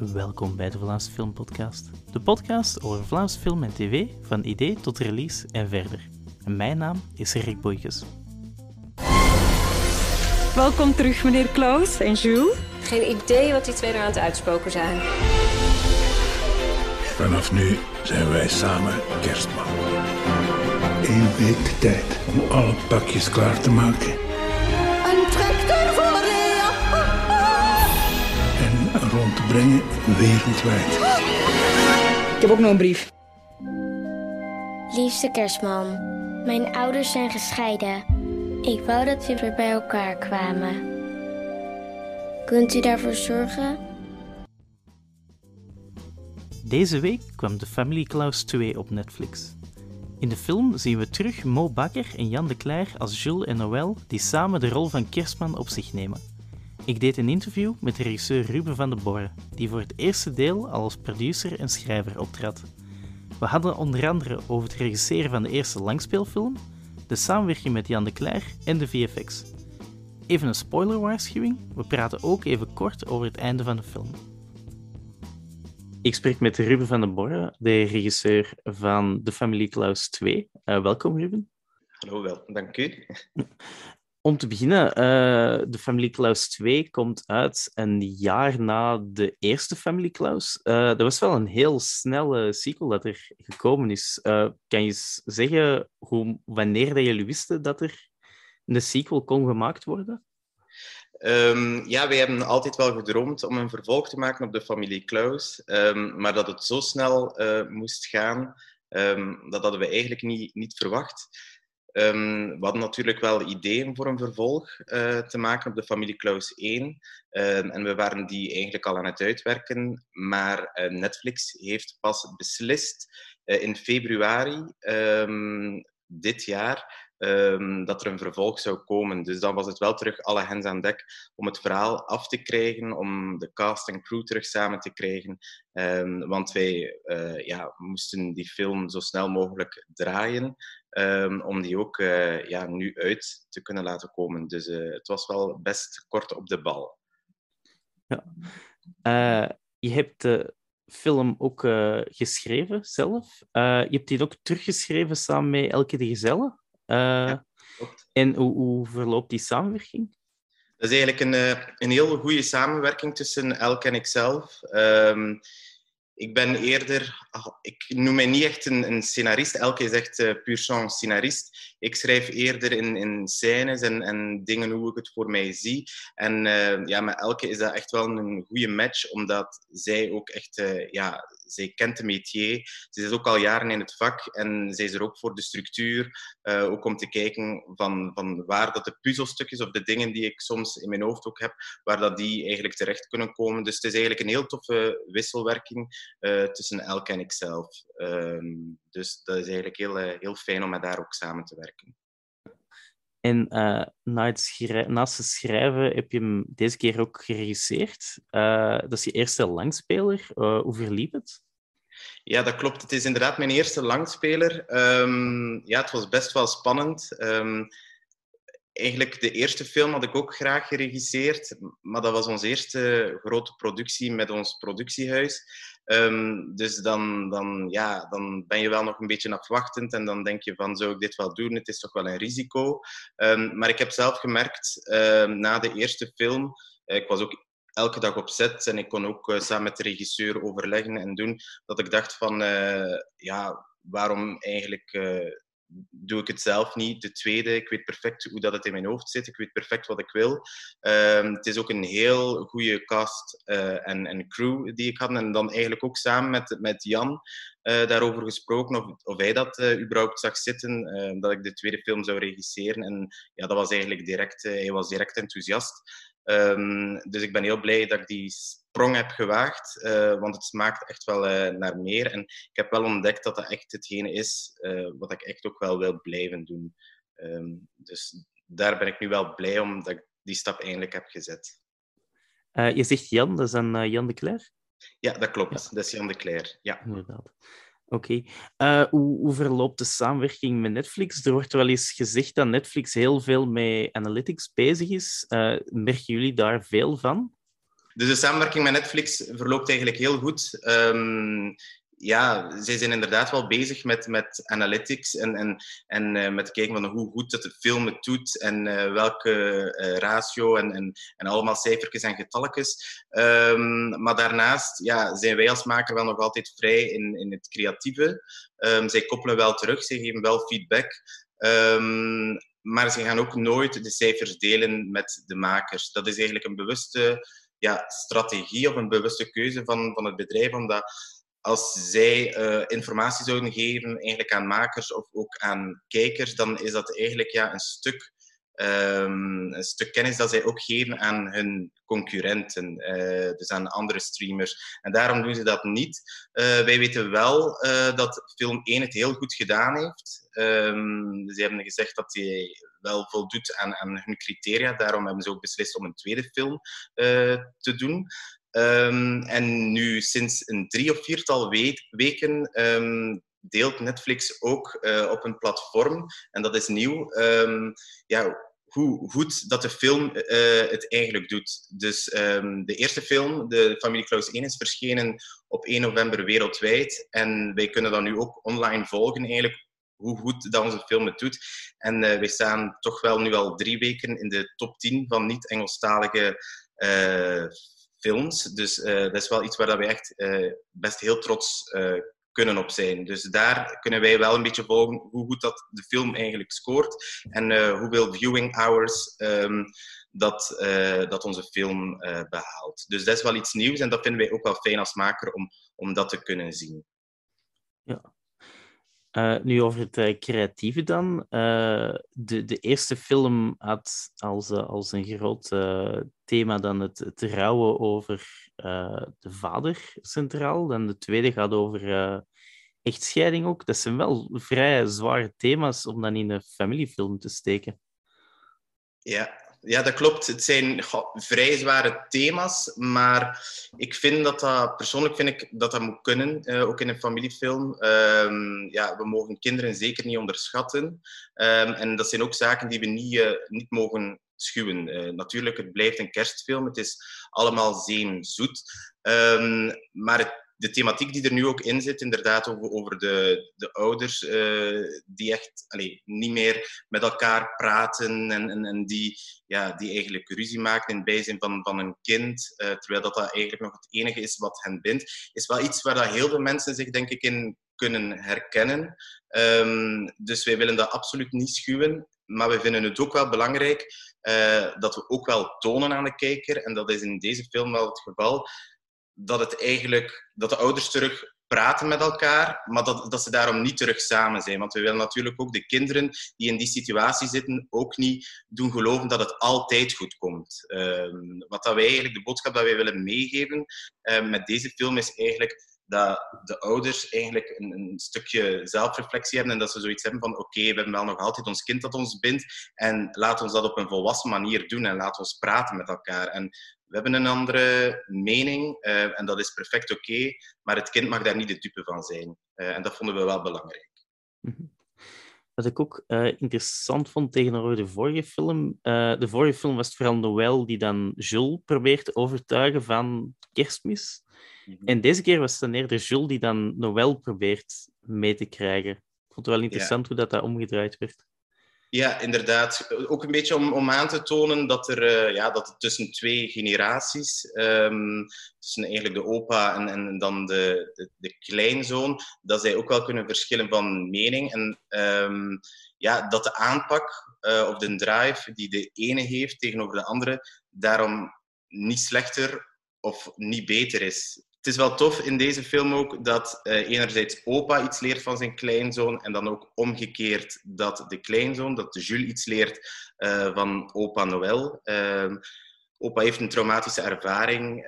Welkom bij de Vlaamse Film Podcast. De podcast over Vlaamse film en tv, van idee tot release en verder. En mijn naam is Rick Boykes. Welkom terug, meneer Klaus en Jules. Geen idee wat die twee er aan het uitspoken zijn. Vanaf nu zijn wij samen kerstman. Eén week de tijd om alle pakjes klaar te maken. Brengen wereldwijd. Ik heb ook nog een brief. Liefste kerstman, mijn ouders zijn gescheiden. Ik wou dat we weer bij elkaar kwamen. Kunt u daarvoor zorgen? Deze week kwam The Family Klaus 2 op Netflix. In de film zien we terug Mo Bakker en Jan de Cler als Jules en Noël die samen de rol van kerstman op zich nemen. Ik deed een interview met de regisseur Ruben van den Borre, die voor het eerste deel al als producer en schrijver optrad. We hadden onder andere over het regisseren van de eerste langspeelfilm, de samenwerking met Jan de Cler en de VFX. Even een spoilerwaarschuwing, we praten ook even kort over het einde van de film. Ik spreek met Ruben van den Borre, de regisseur van The Family Klaus 2. Uh, welkom Ruben. Hallo, wel, dank u. Om te beginnen, uh, de Family Klaus 2 komt uit een jaar na de eerste Family Klaus. Uh, dat was wel een heel snelle sequel dat er gekomen is. Uh, kan je zeggen hoe, wanneer dat jullie wisten dat er een sequel kon gemaakt worden? Um, ja, wij hebben altijd wel gedroomd om een vervolg te maken op de Familie Klaus. Um, maar dat het zo snel moest gaan, um, dat hadden we eigenlijk niet, niet verwacht. Um, we hadden natuurlijk wel ideeën voor een vervolg uh, te maken op de familie Klaus 1. Um, en we waren die eigenlijk al aan het uitwerken. Maar uh, Netflix heeft pas beslist uh, in februari um, dit jaar dat er een vervolg zou komen. Dus dan was het wel terug alle hens aan dek om het verhaal af te krijgen, om de cast en crew terug samen te krijgen. Want wij ja, moesten die film zo snel mogelijk draaien. Um, om die ook uh, ja, nu uit te kunnen laten komen. Dus uh, het was wel best kort op de bal. Ja. je hebt de film ook geschreven zelf. je hebt die ook teruggeschreven samen met Elke de Gezelle. Ja, en hoe, hoe, verloopt die samenwerking? Dat is eigenlijk een, een heel goede samenwerking tussen Elke en ikzelf. Um, ik ben eerder, ik noem mij niet echt een, een scenarist. Elke is echt uh, puur scenarist. Ik schrijf eerder in, in scènes en, en dingen hoe ik het voor mij zie. En uh, ja, met Elke is dat echt wel een goede match, omdat zij ook echt, uh, ja, zij kent de métier. Ze is ook al jaren in het vak en zij is er ook voor de structuur. ook om te kijken van, van waar dat de puzzelstukjes of de dingen die ik soms in mijn hoofd ook heb, waar dat die eigenlijk terecht kunnen komen. Dus het is eigenlijk een heel toffe wisselwerking. Uh, tussen Elke en ikzelf. Um, dus dat is eigenlijk heel, uh, heel fijn om met daar ook samen te werken. En het naast het schrijven heb je hem deze keer ook geregisseerd. dat is je eerste langspeler. hoe verliep het? Ja, dat klopt. Het is inderdaad mijn eerste langspeler. Um, ja, het was best wel spannend. Um, eigenlijk de eerste film had ik ook graag geregisseerd, maar dat was onze eerste grote productie met ons productiehuis. Um, dus dan, dan, ja, dan ben je wel nog een beetje afwachtend en dan denk je van, zou ik dit wel doen? Het is toch wel een risico. Um, maar ik heb zelf gemerkt, um, na de eerste film, uh, ik was ook elke dag op set en ik kon ook uh, samen met de regisseur overleggen en doen, dat ik dacht van, uh, ja, waarom eigenlijk doe ik het zelf niet. De tweede, ik weet perfect hoe dat het in mijn hoofd zit. Ik weet perfect wat ik wil. Um, het is ook een heel goede cast uh, en, en, crew die ik had. En dan eigenlijk ook samen met, met Jan uh, daarover gesproken of, of hij dat uh, überhaupt zag zitten, dat ik de tweede film zou regisseren. En ja, dat was eigenlijk direct, hij was direct enthousiast. Um, dus ik ben heel blij dat ik die sprong heb gewaagd, uh, want het smaakt echt wel uh, naar meer. En ik heb wel ontdekt dat dat echt hetgene is uh, wat ik echt ook wel wil blijven doen. Um, dus daar ben ik nu wel blij om dat ik die stap eindelijk heb gezet. je zegt Jan, dat is dan Jan de Cler? Ja, dat klopt. Ja. Dat is Jan de Cler. Ja. Inderdaad. Oké. Uh, hoe, hoe, verloopt de samenwerking met Netflix? Er wordt wel eens gezegd dat Netflix heel veel met analytics bezig is. Uh, merken jullie daar veel van? Dus de samenwerking met Netflix verloopt eigenlijk heel goed. Ehm, ja, zij zijn inderdaad wel bezig met, met analytics en, en, en uh, met kijken van hoe goed dat de film het doet en uh, welke uh, ratio en, en, en allemaal cijfertjes en getalletjes. Um, maar daarnaast ja, zijn wij als maker wel nog altijd vrij in, in het creatieve. Um, zij koppelen wel terug, zij geven wel feedback. Um, maar ze gaan ook nooit de cijfers delen met de makers. Dat is eigenlijk een bewuste ja, strategie of een bewuste keuze van, van het bedrijf, omdat als zij uh, informatie zouden geven eigenlijk aan makers of ook aan kijkers, dan is dat eigenlijk ja, een, stuk, um, een stuk kennis dat zij ook geven aan hun concurrenten, uh, dus aan andere streamers. En daarom doen ze dat niet. Uh, wij weten wel dat film 1 het heel goed gedaan heeft. Ze hebben gezegd dat hij wel voldoet aan, aan hun criteria. Daarom hebben ze ook beslist om een tweede film te doen. Um, en nu sinds een drie of viertal we weken um, deelt Netflix ook uh, op een platform, en dat is nieuw, um, ja, hoe goed dat de film uh, het eigenlijk doet. Dus de eerste film, de Familie Klaus 1, is verschenen op 1 november wereldwijd. En wij kunnen dat nu ook online volgen eigenlijk hoe goed dat onze film het doet. En uh, wij staan toch wel nu al drie weken in de top 10 van niet-Engelstalige uh, films. Dus uh, dat is wel iets waar we echt uh, best heel trots uh, kunnen op zijn. Dus daar kunnen wij wel een beetje volgen hoe goed dat de film eigenlijk scoort en hoeveel viewing hours um, dat, dat onze film behaalt. Dus dat is wel iets nieuws en dat vinden wij ook wel fijn als maker om, om dat te kunnen zien. Ja, uh, nu over het uh, creatieve dan. Uh, de, de eerste film had als, als een groot thema dan het, het rouwen over de vader centraal. Dan de tweede gaat over echtscheiding ook. Dat zijn wel vrij zware thema's om dan in een familiefilm te steken. Ja, ja, dat klopt. Het zijn vrij zware thema's, maar ik vind dat dat, persoonlijk vind ik dat dat moet kunnen, uh, ook in een familiefilm. Um, ja, we mogen kinderen zeker niet onderschatten. Um, en dat zijn ook zaken die we niet, uh, niet mogen schuwen. Uh, natuurlijk, het blijft een kerstfilm. Het is allemaal zeemzoet. Um, maar het de thematiek die er nu ook in zit, inderdaad over, over de, de ouders uh, die echt allee, niet meer met elkaar praten en, en, en, die, ja, die eigenlijk ruzie maken in het bijzijn van, van een kind, uh, terwijl dat, dat eigenlijk nog het enige is wat hen bindt, is wel iets waar dat heel veel mensen zich denk ik in kunnen herkennen. Um, dus wij willen dat absoluut niet schuwen, maar we vinden het ook wel belangrijk uh, dat we ook wel tonen aan de kijker, en dat is in deze film wel het geval, dat, het eigenlijk, dat de ouders terug praten met elkaar, maar dat, dat ze daarom niet terug samen zijn. Want we willen natuurlijk ook de kinderen die in die situatie zitten ook niet doen geloven dat het altijd goed komt. Um, wat dat wij eigenlijk, de boodschap dat wij willen meegeven um, met deze film is eigenlijk dat de ouders eigenlijk een, een, stukje zelfreflectie hebben en dat ze zoiets hebben van oké, we hebben wel nog altijd ons kind dat ons bindt en laat ons dat op een volwassen manier doen en laat ons praten met elkaar. En we hebben een andere mening uh, en dat is perfect oké, okay, maar het kind mag daar niet de dupe van zijn. Uh, en dat vonden we wel belangrijk. Mm-hmm. Wat ik ook uh, interessant vond tegenover de vorige film. de vorige film was het vooral Noël die dan Jules probeert te overtuigen van kerstmis. Mm-hmm. En deze keer was het dan eerder Jules die dan Noël probeert mee te krijgen. Ik vond het wel interessant ja. hoe dat, dat omgedraaid werd. Ja, inderdaad. Ook een beetje om, om aan te tonen dat, er, uh, ja, dat tussen twee generaties, um, tussen eigenlijk de opa en, en dan de, de, de, kleinzoon, dat zij ook wel kunnen verschillen van mening. En um, ja, dat de aanpak uh, of de drive die de ene heeft tegenover de andere, daarom niet slechter of niet beter is het is wel tof in deze film ook dat uh, enerzijds opa iets leert van zijn kleinzoon en dan ook omgekeerd dat de kleinzoon, dat Jules iets leert uh, van opa Noël. Uh, opa heeft een traumatische ervaring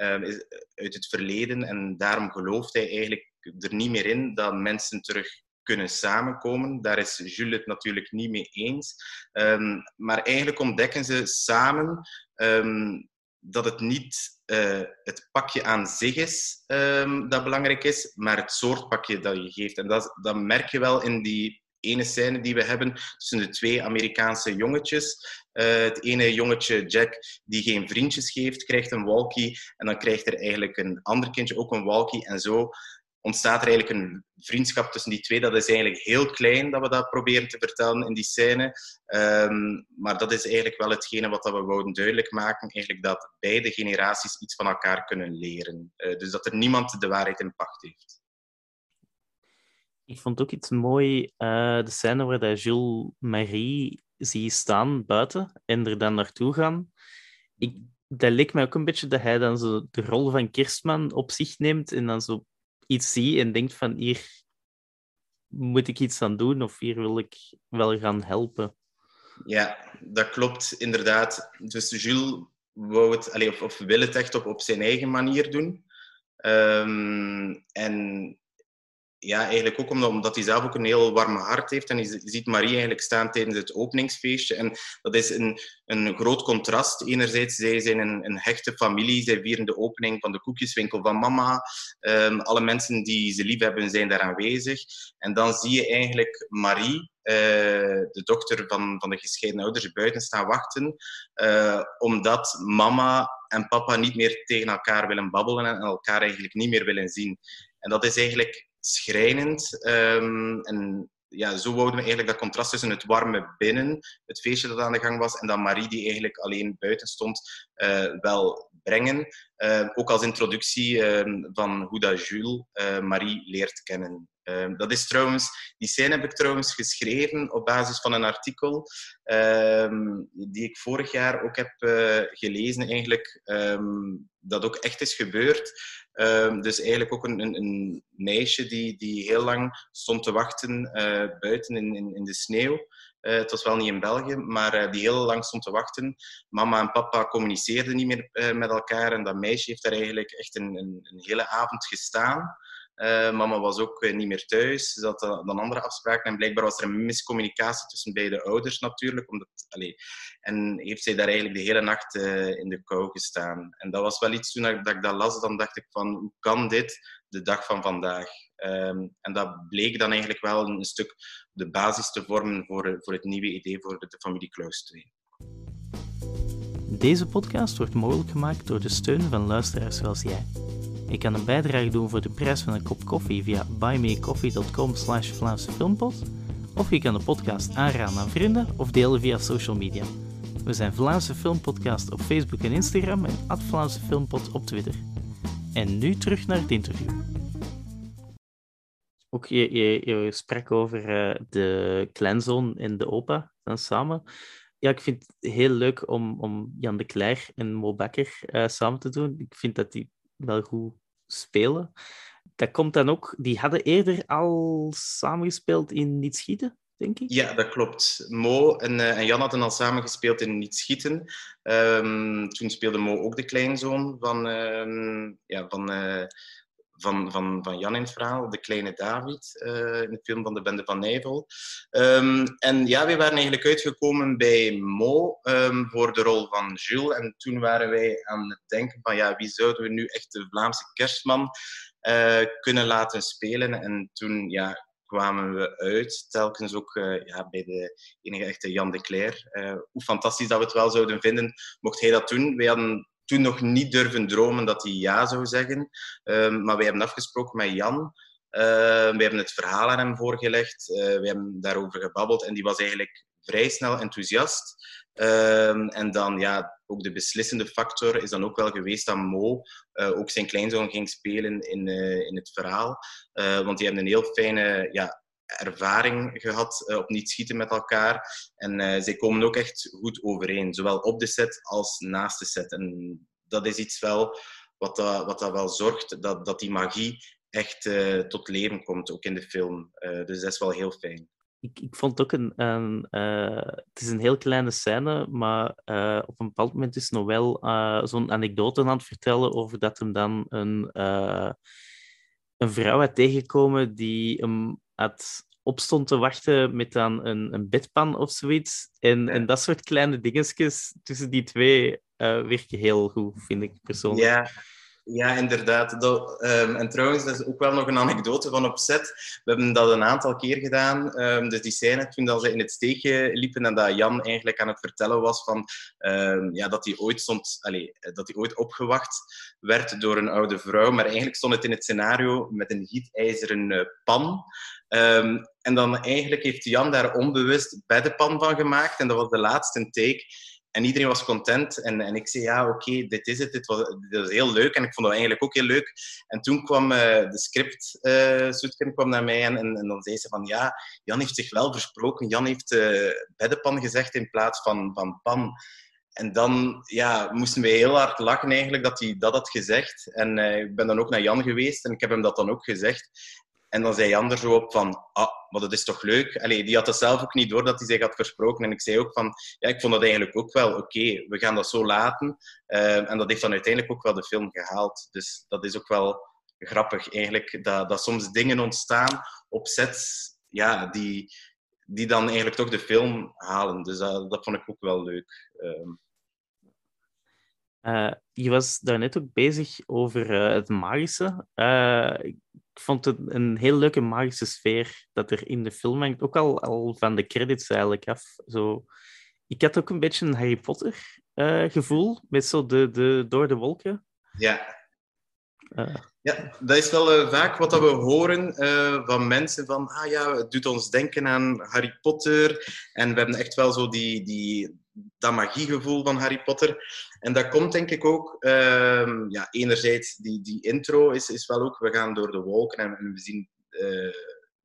uit het verleden en daarom gelooft hij eigenlijk er niet meer in dat mensen terug kunnen samenkomen. Daar is Jules het natuurlijk niet mee eens. Um, maar eigenlijk ontdekken ze samen dat het niet uh, het pakje aan zich is um, dat belangrijk is, maar het soort pakje dat je geeft. En dat, dat merk je wel in die ene scène die we hebben tussen de twee Amerikaanse jongetjes. Uh, het ene jongetje, Jack, die geen vriendjes geeft, krijgt een walkie. En dan krijgt er eigenlijk een ander kindje ook een walkie. En zo ontstaat er eigenlijk een vriendschap tussen die twee. Dat is eigenlijk heel klein dat we dat proberen te vertellen in die scène. Um, maar dat is eigenlijk wel hetgene wat we wouden duidelijk maken. Eigenlijk dat beide generaties iets van elkaar kunnen leren. Uh, dus dat er niemand de waarheid in pacht heeft. Ik vond ook iets mooi, uh, de scène waar dat Jules Marie ziet staan buiten en er dan naartoe gaan. Ik, dat leek mij ook een beetje dat hij dan zo de rol van Kerstman op zich neemt en dan zo iets ziet en denkt van hier moet ik iets aan doen of hier wil ik wel gaan helpen. Ja, dat klopt inderdaad. Dus Jules wou het, of, wil het echt op, op zijn eigen manier doen. Um, en ja, eigenlijk ook omdat, hij zelf ook een heel warme hart heeft. En je ziet Marie eigenlijk staan tijdens het openingsfeestje. En dat is een, een groot contrast. Enerzijds, zij zijn een, een hechte familie. Zij vieren de opening van de koekjeswinkel van mama. Um, alle mensen die ze lief hebben, zijn daar aanwezig. En dan zie je eigenlijk Marie, uh, de dochter van, van de gescheiden ouders, buiten staan wachten. Uh, omdat mama en papa niet meer tegen elkaar willen babbelen en elkaar eigenlijk niet meer willen zien. En dat is eigenlijk schrijnend. Um, en ja, zo wouden we eigenlijk dat contrast tussen het warme binnen, het feestje dat aan de gang was, en dan Marie die eigenlijk alleen buiten stond, uh, wel brengen. Uh, ook als introductie uh, van hoe dat Jules uh, Marie leert kennen. Dat is trouwens, die scène heb ik trouwens geschreven op basis van een artikel ehm, die ik vorig jaar ook heb gelezen, eigenlijk, um, dat ook echt is gebeurd. Um, dus eigenlijk ook een, een, een, meisje die, die heel lang stond te wachten uh, buiten in, in, de sneeuw. Uh, het was wel niet in België, maar die heel lang stond te wachten. Mama en papa communiceerden niet meer met elkaar en dat meisje heeft daar eigenlijk echt een, een, een hele avond gestaan. Uh, mama was ook uh, niet meer thuis. Ze had dan andere afspraken. En blijkbaar was er een miscommunicatie tussen beide ouders natuurlijk. En heeft zij daar eigenlijk de hele nacht in de kou gestaan. En dat was wel iets toen dat, dat, ik dat las. Dan dacht ik van, hoe kan dit de dag van vandaag? Um, en dat bleek dan eigenlijk wel een stuk de basis te vormen voor, voor het nieuwe idee voor de familie Klaus 2. Deze podcast wordt mogelijk gemaakt door de steun van luisteraars zoals jij. Je kan een bijdrage doen voor de prijs van een kop koffie via buymeacoffee.com slash Vlaamse. Of je kan de podcast aanraden aan vrienden of delen via social media. We zijn Vlaamse Filmpodcast op Facebook en Instagram en at Vlaamse Filmpot op Twitter. En nu terug naar het interview. Ook je, je, je sprak over uh, de kleinzoon en de opa dan samen. Ja, ik vind het heel leuk om, om Jan de Cler en Mo Bakker uh, samen te doen. Ik vind dat die wel goed spelen. Dat komt dan ook, die hadden eerder al samengespeeld in Niet Schieten, denk ik. Ja, dat klopt. Mo en, uh, en Jan hadden al samengespeeld in Niet Schieten. Um, toen speelde Mo ook de kleinzoon van, uh, ja, van, uh, van, van, van Jan in het verhaal, de kleine David, uh, in de film van de Bende van Nijvel. Um, en ja, we waren eigenlijk uitgekomen bij Mo um, voor de rol van Jules. En toen waren wij aan het denken van ja, wie zouden we nu echt de Vlaamse kerstman uh, kunnen laten spelen? En toen ja, kwamen we uit, telkens ook uh, ja, bij de enige echte Jan de Cler. Hoe fantastisch dat we het wel zouden vinden, mocht hij dat doen. Wij hadden toen nog niet durven dromen dat hij ja zou zeggen. Um, maar wij hebben afgesproken met Jan. Uh, we hebben het verhaal aan hem voorgelegd. Uh, we hebben daarover gebabbeld en die was eigenlijk vrij snel enthousiast. Um, en dan, ja, ook de beslissende factor is dan ook wel geweest dat Mo uh, ook zijn kleinzoon ging spelen in, in het verhaal. want die hebben een heel fijne ja, ervaring gehad uh, op niet schieten met elkaar. En uh, zij komen ook echt goed overeen, zowel op de set als naast de set. En dat is iets wel wat, dat, wat dat wel zorgt dat, dat die magie echt uh, tot leven komt, ook in de film. dus dat is wel heel fijn. Ik, ik vond ook een. een het is een heel kleine scène, maar op een bepaald moment is Noël zo'n anekdote aan het vertellen over dat hem dan een een vrouw had tegengekomen die hem had opstond te wachten met dan een, een bedpan of zoiets. En, ja. en dat soort kleine dingetjes tussen die twee uh, werken heel goed, vind ik persoonlijk. Ja, Ja, inderdaad. Dat, ehm, en trouwens, dat is ook wel nog een anekdote van op set. We hebben dat een aantal keer gedaan. Um, dus die scène toen dat ze in het steegje liepen en dat Jan eigenlijk aan het vertellen was van, um, ja, dat hij ooit stond, dat hij ooit opgewacht werd door een oude vrouw. Maar eigenlijk stond het in het scenario met een gietijzeren uh, pan. en dan eigenlijk heeft Jan daar onbewust beddenpan van gemaakt. En dat was de laatste take. En iedereen was content. En, en ik zei, ja, oké, dit is het. Dit was, heel leuk. En ik vond het eigenlijk ook heel leuk. En toen kwam uh, de script, uh, kwam naar mij en, en, en, dan zei ze van, ja, Jan heeft zich wel versproken. Jan heeft uh, beddenpan gezegd in plaats van, van pan. En dan ja, moesten we heel hard lachen eigenlijk dat hij dat had gezegd. En ik ben dan ook naar Jan geweest en ik heb hem dat dan ook gezegd. En dan zei Jan er zo op van, ah, maar dat is toch leuk? Allee, die had het zelf ook niet door dat hij zich had versproken. En ik zei ook van, ja, ik vond dat eigenlijk ook wel oké. We gaan dat zo laten. Uh, en dat heeft dan uiteindelijk ook wel de film gehaald. Dus dat is ook wel grappig eigenlijk, dat, dat soms dingen ontstaan op sets ja, die, die dan eigenlijk toch de film halen. Dus dat, dat vond ik ook wel leuk. Um, uh, je was daarnet ook bezig over uh, het magische. Ik vond het een heel leuke magische sfeer dat er in de film hangt. Ook al, al van de credits eigenlijk af. Zo. Ik had ook een beetje een Harry Potter gevoel, met zo de, de, door de wolken. Ja. Ja, dat is wel uh, vaak wat we horen van mensen van, ah ja, het doet ons denken aan Harry Potter. En we hebben echt wel zo die, die, dat magiegevoel van Harry Potter. En dat komt denk ik ook, uh, ja, enerzijds die, die intro is, is wel ook, we gaan door de wolken en, we zien uh,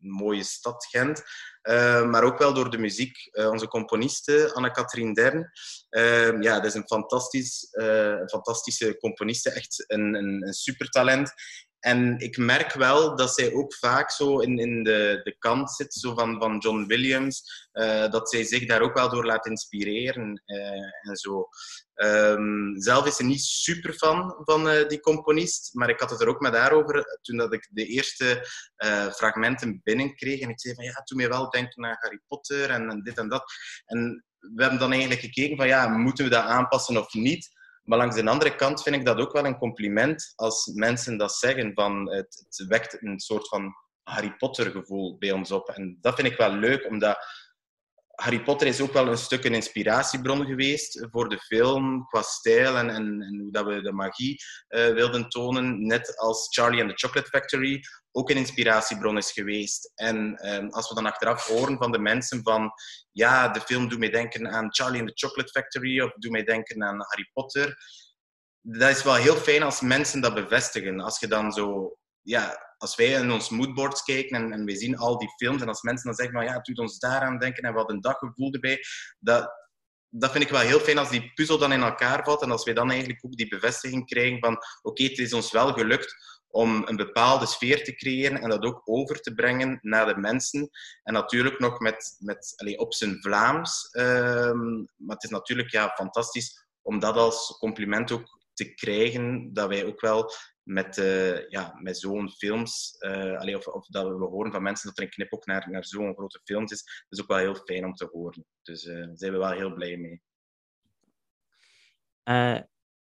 een mooie stad Gent. Uh, maar ook wel door de muziek. Uh, onze componiste, Anne-Katrien Dern. Uh, ja, dat is een, fantastisch, een fantastische componiste. Echt een, een, een supertalent. En ik merk wel dat zij ook vaak zo in, in de, de kant zit zo van, van John Williams. Uh, dat zij zich daar ook wel door laat inspireren uh, en zo. Um, zelf is ze niet super fan van uh, die componist, maar ik had het er ook met haar over toen dat ik de eerste fragmenten binnenkreeg. En ik zei van ja, toen mij wel denken aan Harry Potter en, en dit en dat. En we hebben dan eigenlijk gekeken van ja, moeten we dat aanpassen of niet? Maar langs de andere kant vind ik dat ook wel een compliment als mensen dat zeggen. Van het, het wekt een soort van Harry Potter gevoel bij ons op. En dat vind ik wel leuk, omdat Harry Potter is ook wel een stuk een inspiratiebron geweest voor de film, qua stijl en, en, en hoe dat we de magie uh, wilden tonen. Net als Charlie and the Chocolate Factory ook een inspiratiebron is geweest. En um, als we dan achteraf horen van de mensen van ja, de film doet mij denken aan Charlie and the Chocolate Factory of doet mij denken aan Harry Potter. Dat is wel heel fijn als mensen dat bevestigen. Als je dan zo ja, als wij in ons moodboards kijken en, en we zien al die films en als mensen dan zeggen van ja, het doet ons daaraan denken en we hadden een daggevoel erbij, dat, dat vind ik wel heel fijn als die puzzel dan in elkaar valt en als wij dan eigenlijk ook die bevestiging krijgen van oké, het is ons wel gelukt om een bepaalde sfeer te creëren en dat ook over te brengen naar de mensen. En natuurlijk nog met, met, allez, op zijn Vlaams. Um, maar het is natuurlijk ja, fantastisch om dat als compliment ook te krijgen, dat wij ook wel met, uh, ja, met zo'n films, uh, allee, of, of, dat we horen van mensen dat er een knip ook naar, naar zo'n grote films is, dat is ook wel heel fijn om te horen. Dus uh, daar zijn we wel heel blij mee.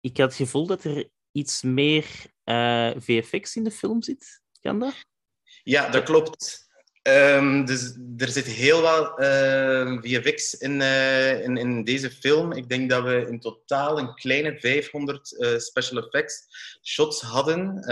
ik had het gevoel dat er iets meer VFX in de film zit. Kan dat? Ja, dat klopt. Um, dus er zit heel wel uh, VFX in, uh, in, in, deze film. Ik denk dat we in totaal een kleine 500 uh, special effects shots hadden.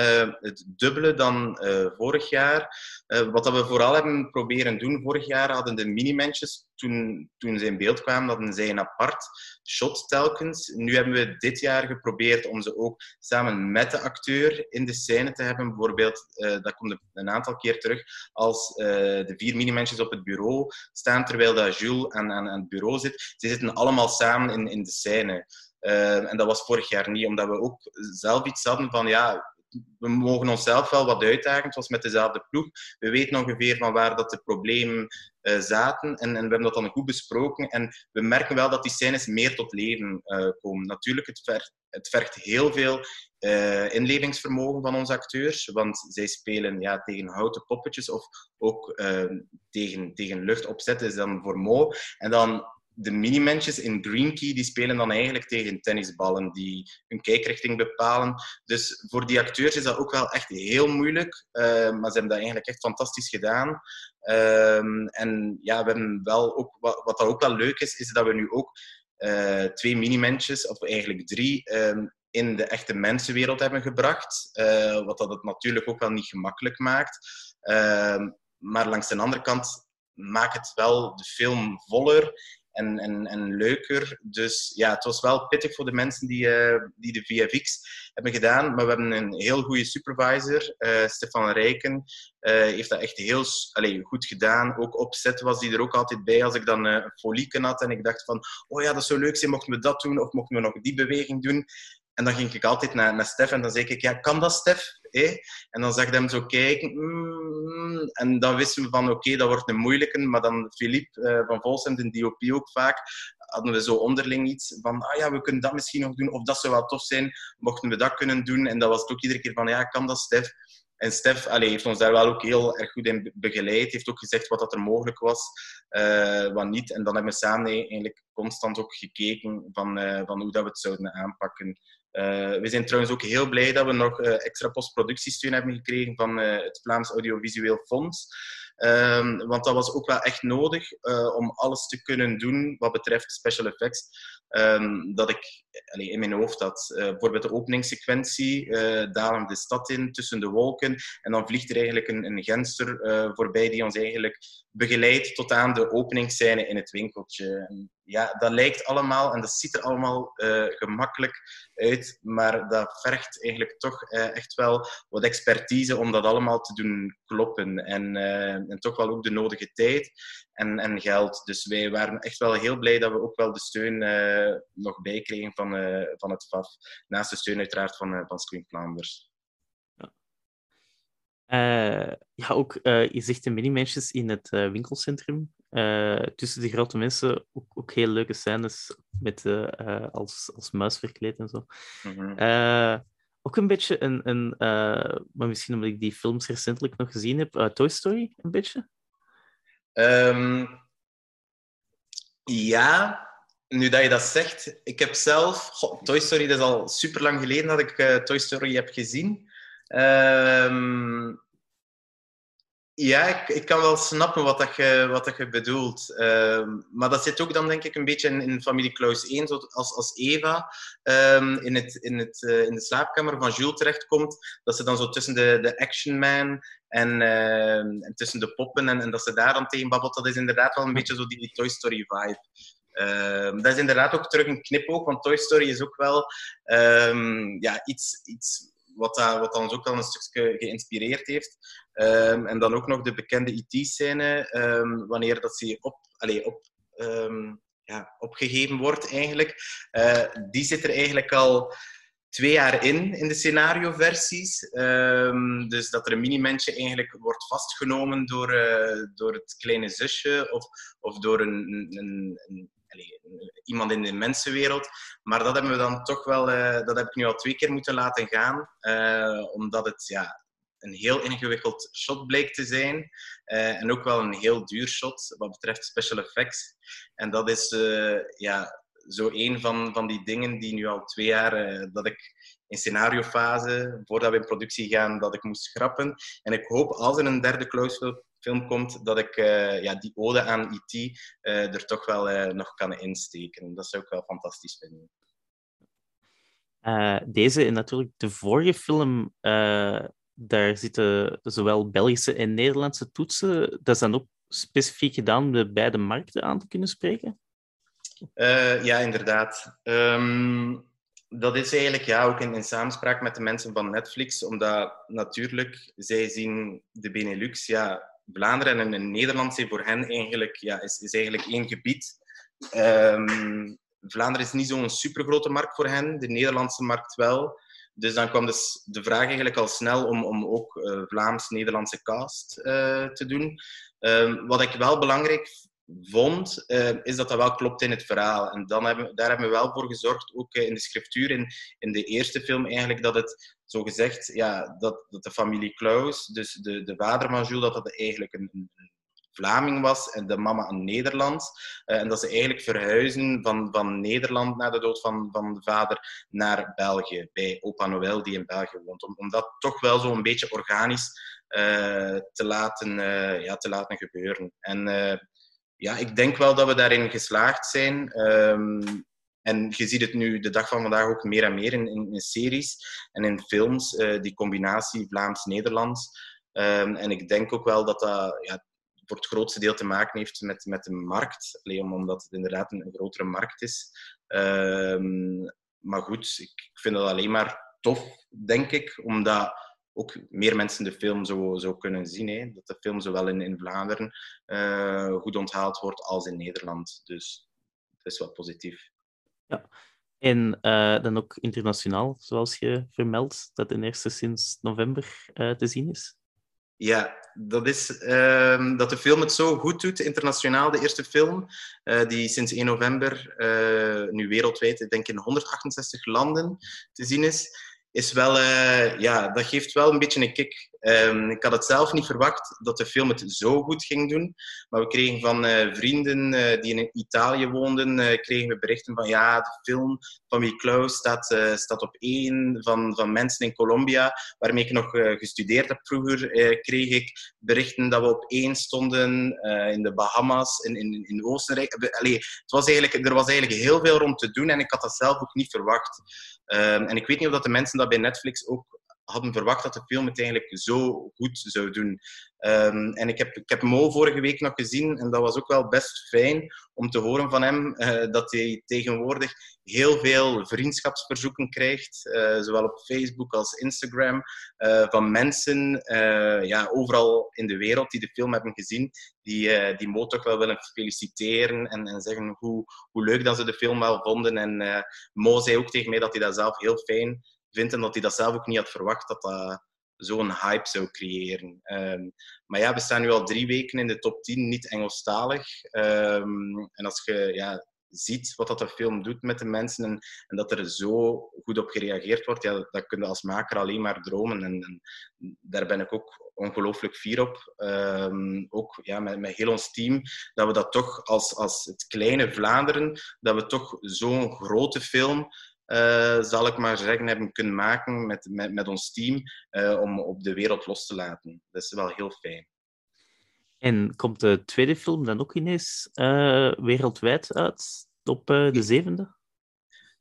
het dubbele dan vorig jaar. Wat dat we vooral hebben proberen doen vorig jaar, hadden de mini-mensjes toen, toen ze in beeld kwamen, hadden zij een apart shot telkens. Nu hebben we dit jaar geprobeerd om ze ook samen met de acteur in de scène te hebben. Bijvoorbeeld, uh, dat komt een aantal keer terug, als uh, de vier mini-mensjes op het bureau staan, terwijl dat Jules aan, aan, het bureau zit. Ze zitten allemaal samen in, in de scène. En dat was vorig jaar niet, omdat we ook zelf iets hadden van ja, we mogen onszelf wel wat uitdagen, zoals met dezelfde ploeg. We weten ongeveer van waar dat de problemen uh, zaten en, en, we hebben dat dan goed besproken. En we merken wel dat die scènes meer tot leven uh, komen. Natuurlijk, het, ver, het vergt heel veel uh, inlevingsvermogen van onze acteurs, want zij spelen ja, tegen houten poppetjes of ook tegen, tegen lucht opzetten is dan voor Mo. En dan de mini-mensjes in Green Key die spelen dan eigenlijk tegen tennisballen die hun kijkrichting bepalen. Dus voor die acteurs is dat ook wel echt heel moeilijk. Uh, maar ze hebben dat eigenlijk echt fantastisch gedaan. Ehm, en ja, we hebben wel ook, wat, wat dat ook wel leuk is, is dat we nu ook uh, twee mini-mensjes, of eigenlijk drie, um, in de echte mensenwereld hebben gebracht. Uh, wat dat het natuurlijk ook wel niet gemakkelijk maakt. Uh, maar langs de andere kant maakt het wel de film voller en, en, en leuker. Dus ja, het was wel pittig voor de mensen die, uh, die de VFX hebben gedaan. Maar we hebben een heel goede supervisor, uh, Stefan Rijken. Uh, heeft dat echt heel allez, goed gedaan. Ook op set was hij er ook altijd bij als ik dan folieken had. En ik dacht van, oh ja, dat zou leuk zijn, mochten we dat doen? Of mochten we nog die beweging doen? En dan ging ik altijd naar, naar Stef en dan zei ik, ja, kan dat Stef? Eh? En dan zag ik hem zo kijken. Mm, en dan wisten we van, oké, dat wordt een moeilijke. Maar dan Philippe uh, van Volsem, de DOP ook vaak, hadden we zo onderling iets van, ah ja, we kunnen dat misschien nog doen. Of dat zou wel tof zijn, mochten we dat kunnen doen. En dat was het ook iedere keer van, ja, kan dat Stef? En Stef heeft ons daar wel ook heel erg goed in begeleid. Heeft ook gezegd wat dat er mogelijk was, uh, wat niet. En dan hebben we samen eigenlijk constant ook gekeken van, uh, van hoe dat we het zouden aanpakken. Uh, we zijn trouwens ook heel blij dat we nog uh, extra postproductiesteun hebben gekregen van uh, het Vlaams Audiovisueel Fonds. Um, want dat was ook wel echt nodig om alles te kunnen doen wat betreft special effects. Um, dat ik in mijn hoofd had. bijvoorbeeld de openingssequentie, dalen de stad in tussen de wolken. En dan vliegt er eigenlijk een, een genster voorbij die ons eigenlijk begeleidt tot aan de openingsscène in het winkeltje. En ja, dat lijkt allemaal en dat ziet er allemaal uh, gemakkelijk uit, maar dat vergt eigenlijk toch uh, echt wel wat expertise om dat allemaal te doen kloppen. En, uh, en toch wel ook de nodige tijd en, en geld. Dus wij waren echt wel heel blij dat we ook wel de steun nog bijkregen van, van het FAF. Naast de steun uiteraard van, van Screen Flanders. Uh, ja, ook, uh, je zegt de mini-mensjes in het uh, winkelcentrum. tussen de grote mensen ook, ook heel leuke scènes met, als, als muis verkleed en zo. Mm -hmm. ook een beetje een, een maar misschien omdat ik die films recentelijk nog gezien heb, Toy Story, een beetje? Um, ja, nu dat je dat zegt, ik heb zelf... Goh, Toy Story, dat is al super lang geleden dat ik Toy Story heb gezien. Um, ja, ik, ik, kan wel snappen wat, dat je, wat dat je bedoelt. Um, maar dat zit ook dan denk ik een beetje in, in familie Klaus 1, als, als Eva um, in, het, in, het, uh, in de slaapkamer van Jules terechtkomt. Dat ze dan zo tussen de, de Action Man en, en tussen de poppen en, dat ze daar dan tegen babbelt. Dat is inderdaad wel een beetje zo die, Toy Story vibe. Dat is inderdaad ook terug een knipoog, want Toy Story is ook wel ja, iets, iets wat, dat, wat ons ook wel een stukje geïnspireerd heeft. Um, en dan ook nog de bekende IT-scène, um, wanneer dat ze op, allez, op, um, ja, opgegeven wordt eigenlijk. Uh, die zit er eigenlijk al twee jaar in, in de scenario-versies. dus dat er een mini-mensje eigenlijk wordt vastgenomen door, uh, door het kleine zusje of, of door een, een, een iemand in de mensenwereld. Maar dat hebben we dan toch wel, uh, dat heb ik nu al twee keer moeten laten gaan, uh, omdat het ja, een heel ingewikkeld shot bleek te zijn. Uh, en ook wel een heel duur shot wat betreft special effects. En dat is ja, zo een van, van die dingen die nu al twee jaar dat ik in scenariofase, voordat we in productie gaan, dat ik moest schrappen. En ik hoop als er een derde Klaus film komt, dat ik uh, ja, die ode aan IT uh, eh, er toch wel uh, nog kan insteken. Dat zou ik wel fantastisch vinden. deze en natuurlijk de vorige film, daar zitten zowel Belgische en Nederlandse toetsen. Dat is dan ook specifiek gedaan om de beide markten aan te kunnen spreken? ja, inderdaad. Um, dat is eigenlijk ja, ook in, in, samenspraak met de mensen van Netflix, omdat natuurlijk zij zien de Benelux ja, Vlaanderen en Nederland zijn voor hen eigenlijk, ja, is, is eigenlijk één gebied. Um, Vlaanderen is niet zo'n supergrote markt voor hen, de Nederlandse markt wel. Dus dan kwam dus de vraag eigenlijk al snel om, om ook uh, Vlaams-Nederlandse cast uh, te doen. Um, wat ik wel belangrijk vond, uh, is dat dat wel klopt in het verhaal. En dan hebben, daar hebben we wel voor gezorgd, ook in de scriptuur, in, in de eerste film eigenlijk, dat het zo gezegd, ja, dat, dat de familie Klaus, dus de, de vader van Jules, dat dat eigenlijk een, Vlaming was en de mama een Nederlands. en dat ze eigenlijk verhuizen van, van Nederland na de dood van, van de vader naar België, bij opa Noël die in België woont. Om, om dat toch wel zo een beetje organisch te, laten, ja, te laten gebeuren. En ja, ik denk wel dat we daarin geslaagd zijn. Ehm, en je ziet het nu de dag van vandaag ook meer en meer in, in, series en in films, uh, die combinatie Vlaams-Nederlands. Um, en ik denk ook wel dat dat ja, voor het grootste deel te maken heeft met, met de markt. Alleen omdat het inderdaad een, grotere markt is. Um, maar goed, ik vind dat alleen maar tof, denk ik, omdat ook meer mensen de film zo, zo kunnen zien. Hè. Dat de film zowel in, in Vlaanderen uh, goed onthaald wordt als in Nederland. Dus dat is wel positief. Ja. En uh, dan ook internationaal, zoals je vermeldt, dat de eerste sinds november uh, te zien is. Ja, dat is uh, dat de film het zo goed doet, internationaal, de eerste film, uh, die sinds 1 november nu wereldwijd, ik denk in 168 landen te zien is is wel, ja, dat geeft wel een beetje een kick. Um, ik had het zelf niet verwacht dat de film het zo goed ging doen. Maar we kregen van uh, vrienden uh, die in Italië woonden, kregen we berichten van ja, de film van Wie Klaus staat, staat op één van, van mensen in Colombia, waarmee ik nog gestudeerd heb vroeger, kreeg ik berichten dat we op één stonden in de Bahamas, in, in, in Oostenrijk. Allee, het was eigenlijk, er was eigenlijk heel veel rond te doen en ik had dat zelf ook niet verwacht. Um, en ik weet niet of dat de mensen dat bij Netflix ook hadden verwacht dat de film het eigenlijk zo goed zou doen. Um, en ik heb, ik heb Mo vorige week nog gezien en dat was ook wel best fijn om te horen van hem uh, dat hij tegenwoordig heel veel vriendschapsverzoeken krijgt, uh, zowel op Facebook als Instagram, uh, van mensen ja, overal in de wereld die de film hebben gezien, die, die Mo toch wel willen feliciteren en, en zeggen hoe, hoe leuk dat ze de film wel vonden. En Mo zei ook tegen mij dat hij dat zelf heel fijn vindt en dat hij dat zelf ook niet had verwacht dat dat zo'n hype zou creëren. Um, maar ja, we staan nu al drie weken in de top 10, niet Engelstalig. Um, en als je ja, ziet wat dat de film doet met de mensen en, en, dat er zo goed op gereageerd wordt, ja, dat kun je als maker alleen maar dromen. En, en daar ben ik ook ongelooflijk fier op. Um, ook ja, met, met heel ons team, dat we dat toch als, als het kleine Vlaanderen, dat we toch zo'n grote film uh, zal ik maar zeggen, hebben kunnen maken met, met, met ons team uh, om op de wereld los te laten. Dat is wel heel fijn. En komt de tweede film dan ook ineens uh, wereldwijd uit op de zevende?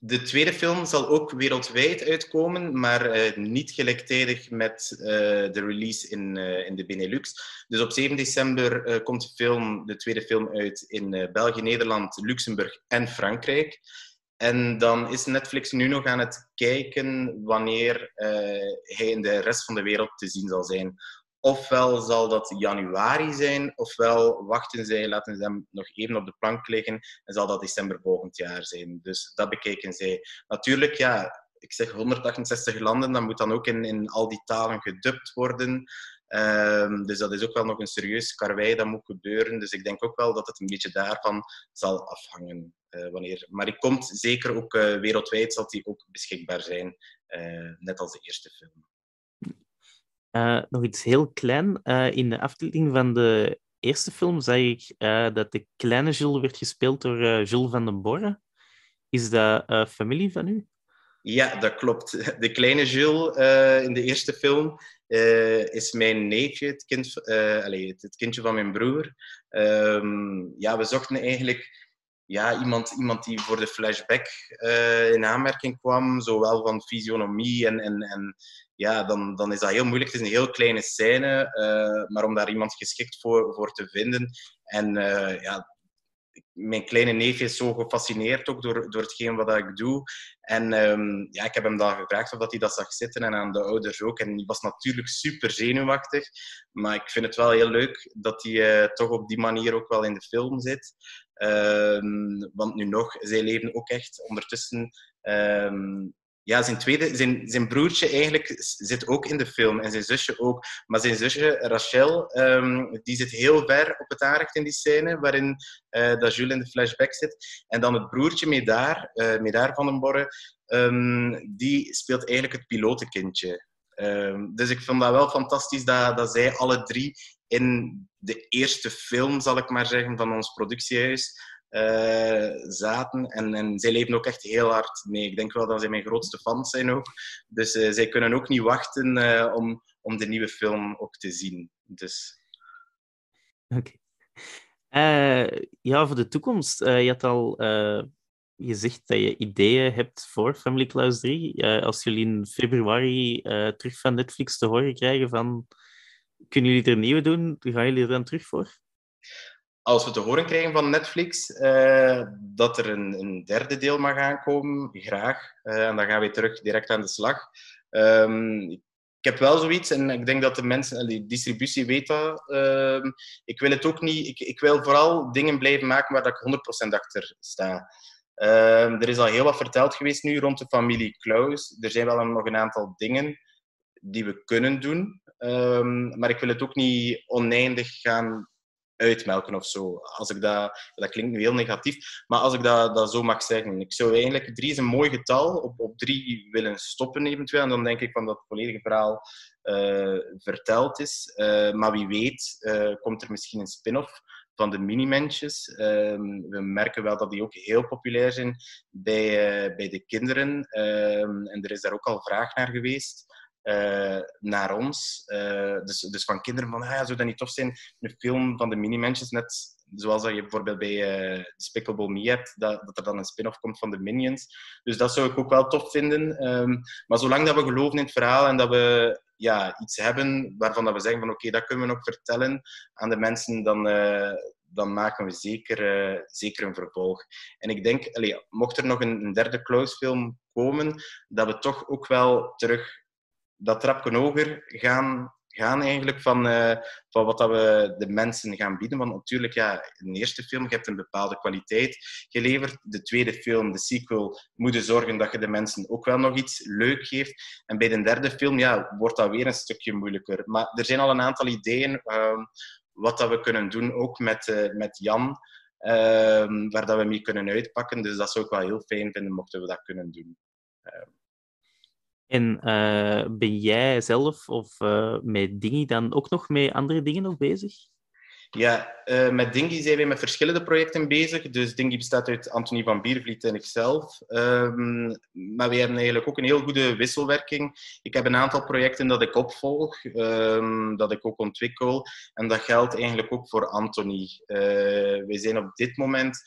De tweede film zal ook wereldwijd uitkomen, maar niet gelijktijdig met de release in, in de Benelux. Dus op 7 december komt de, film, de tweede film uit in België, Nederland, Luxemburg en Frankrijk. En dan is Netflix nu nog aan het kijken wanneer uh, hij in de rest van de wereld te zien zal zijn. Ofwel zal dat januari zijn, ofwel wachten zij, laten ze hem nog even op de plank liggen en zal dat december volgend jaar zijn. Dus dat bekijken zij. Natuurlijk, ja, ik zeg 168 landen, dat moet dan ook in, in al die talen gedubt worden. Um, dus dat is ook wel nog een serieus karwei dat moet gebeuren. Dus ik denk ook wel dat het een beetje daarvan zal afhangen. Uh, wanneer. Maar die komt zeker ook uh, wereldwijd, zal die ook beschikbaar zijn. Uh, net als de eerste film. nog iets heel klein. in de afdeling van de eerste film zag ik dat de kleine Jules werd gespeeld door Jules van den Borre. Is dat familie van u? Ja, dat klopt. De kleine Jules uh, in de eerste film uh, is mijn neefje, het, kind, uh, allez, het, kindje van mijn broer. Um, ja, we zochten eigenlijk ja, iemand, iemand die voor de flashback in aanmerking kwam, zowel van fysionomie en, en, en ja, dan, dan is dat heel moeilijk. Het is een heel kleine scène, maar om daar iemand geschikt voor, voor te vinden. En ja, mijn kleine neefje is zo gefascineerd ook door, door hetgeen wat ik doe. En um, ja, ik heb hem dan gevraagd of dat hij dat zag zitten en aan de ouders ook. En die was natuurlijk super zenuwachtig. Maar ik vind het wel heel leuk dat hij toch op die manier ook wel in de film zit. Um, want nu nog, zij leven ook echt ondertussen um, ja, zijn, tweede, zijn, zijn broertje eigenlijk zit ook in de film en zijn zusje ook. Maar zijn zusje, Rachel, um, die zit heel ver op het aanrecht in die scène waarin uh, dat Jules in de flashback zit. En dan het broertje Medar, uh, Medar van den Borre, die speelt eigenlijk het pilotenkindje. Dus ik vond dat wel fantastisch dat, dat zij alle drie in de eerste film, zal ik maar zeggen, van ons productiehuis uh, zaten. En, zij leven ook echt heel hard mee. Ik denk wel dat zij mijn grootste fans zijn ook. Dus uh, zij kunnen ook niet wachten uh, om, om de nieuwe film ook te zien. Dus... Oké. Ja, voor de toekomst. je had al gezegd dat je ideeën hebt voor Family Claus 3. als jullie in februari terug van Netflix te horen krijgen van... Kunnen jullie er nieuwe doen? Gaan jullie er dan terug voor? als we te horen krijgen van Netflix uh, dat er een, een, derde deel mag aankomen, graag. Uh, en dan gaan we terug direct aan de slag. Um, ik heb wel zoiets, en ik denk dat de mensen, de distributie weet dat. Uh, ik wil het ook niet, ik, ik, wil vooral dingen blijven maken waar ik 100% achter sta. Ehm, er is al heel wat verteld geweest nu rond de familie Klaus. Er zijn wel nog een aantal dingen die we kunnen doen. Um, maar ik wil het ook niet oneindig gaan uitmelken of zo. Als ik dat, dat klinkt nu heel negatief, maar als ik dat, dat zo mag zeggen. Ik zou eigenlijk, drie is een mooi getal, op, op drie willen stoppen eventueel. En dan denk ik van dat het volledige verhaal uh, verteld is. Uh, maar wie weet uh, komt er misschien een spin-off van de mini-mensjes. Ehm, we merken wel dat die ook heel populair zijn bij, bij de kinderen. Ehm, en er is daar ook al vraag naar geweest. Uh, naar ons. Uh, dus, dus van kinderen van, ah, zou dat niet tof zijn? Een film van de mini-mensjes, net zoals dat je bijvoorbeeld bij uh, Despicable Me hebt, dat, dat er dan een spin-off komt van de Minions. Dus dat zou ik ook wel tof vinden. Um, maar zolang dat we geloven in het verhaal en dat we ja, iets hebben waarvan dat we zeggen van oké, dat kunnen we nog vertellen aan de mensen, dan, dan maken we zeker, zeker een vervolg. En ik denk, allez, mocht er nog een, een derde Klaus-film komen, dat we toch ook wel terug dat trapje hoger gaan, gaan eigenlijk van, uh, van wat dat we de mensen gaan bieden. Want natuurlijk, ja, in de eerste film, je hebt een bepaalde kwaliteit geleverd. De tweede film, de sequel, moet je zorgen dat je de mensen ook wel nog iets leuk geeft. En bij de derde film, ja, wordt dat weer een stukje moeilijker. Maar er zijn al een aantal ideeën uh, wat dat we kunnen doen, ook met, uh, met Jan. Ehm, waar dat we mee kunnen uitpakken. Dus dat zou ik wel heel fijn vinden mochten we dat kunnen doen. Ehm, en uh, ben jij zelf of uh, met Dingy dan ook nog met andere dingen nog bezig? Ja, uh, met Dingy zijn wij met verschillende projecten bezig. Dus Dingy bestaat uit Antonie van Biervliet en ikzelf. Um, maar we hebben eigenlijk ook een heel goede wisselwerking. Ik heb een aantal projecten dat ik opvolg, um, dat ik ook ontwikkel. En dat geldt eigenlijk ook voor Antonie. we zijn op dit moment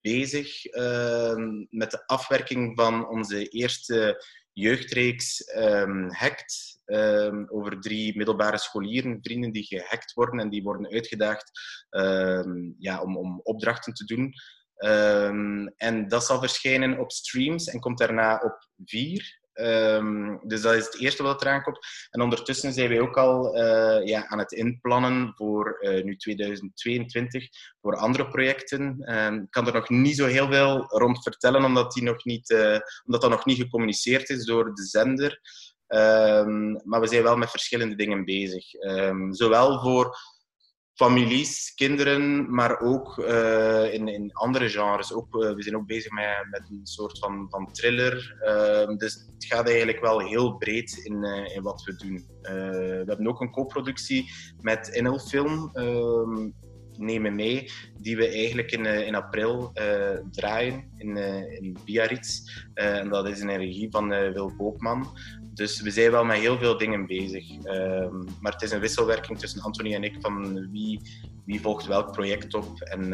bezig ehm, met de afwerking van onze eerste jeugdreeks um, Hackt. Um, over drie middelbare scholieren, vrienden die gehackt worden en die worden uitgedaagd um, ja, om, om opdrachten te doen. en dat zal verschijnen op streams en komt daarna op vier. Um, dus dat is het eerste wat eraan komt. En ondertussen zijn wij ook al uh, ja, aan het inplannen voor uh, nu 2022 voor andere projecten. Um, ik kan er nog niet zo heel veel rond vertellen, omdat, die nog niet, uh, omdat dat nog niet gecommuniceerd is door de zender. Um, maar we zijn wel met verschillende dingen bezig. zowel voor families, kinderen, maar ook uh, in, in andere genres. Ook, uh, we zijn ook bezig met, met een soort van, van thriller. Uh, dus het gaat eigenlijk wel heel breed in, eh, in wat we doen. we hebben ook een co-productie met NL Film. Ehm, nemen mee, die we eigenlijk in, in april draaien in, in Biarritz. en dat is een regie van Wil Koopman. Dus we zijn wel met heel veel dingen bezig. Um, maar het is een wisselwerking tussen Anthony en ik van wie, wie volgt welk project op. En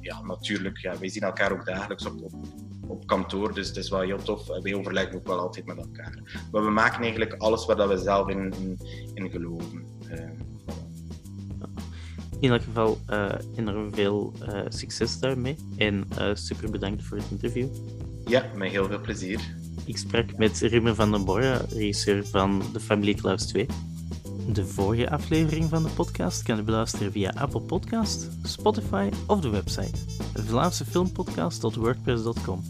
ja, natuurlijk, ja, wij zien elkaar ook dagelijks op, op, kantoor, dus het is wel heel tof. Wij overleggen ook wel altijd met elkaar. Maar we maken eigenlijk alles waar dat we zelf in, in, geloven. Uh, in elk geval enorm veel uh, succes daarmee. En super bedankt voor het interview. Ja, met heel veel plezier. Ik sprak met Ruben van den Borre, regisseur van The Family Klaus 2. De vorige aflevering van de podcast kan je beluisteren via Apple Podcast, Spotify of de website vlaamsefilmpodcast.wordpress.com.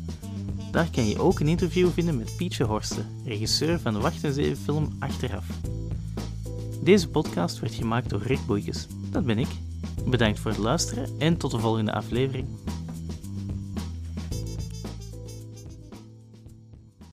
Daar kan je ook een interview vinden met Pietje Horsten, regisseur van de Wacht en film Achteraf. Deze podcast werd gemaakt door Rick Boeikes, dat ben ik. Bedankt voor het luisteren en tot de volgende aflevering.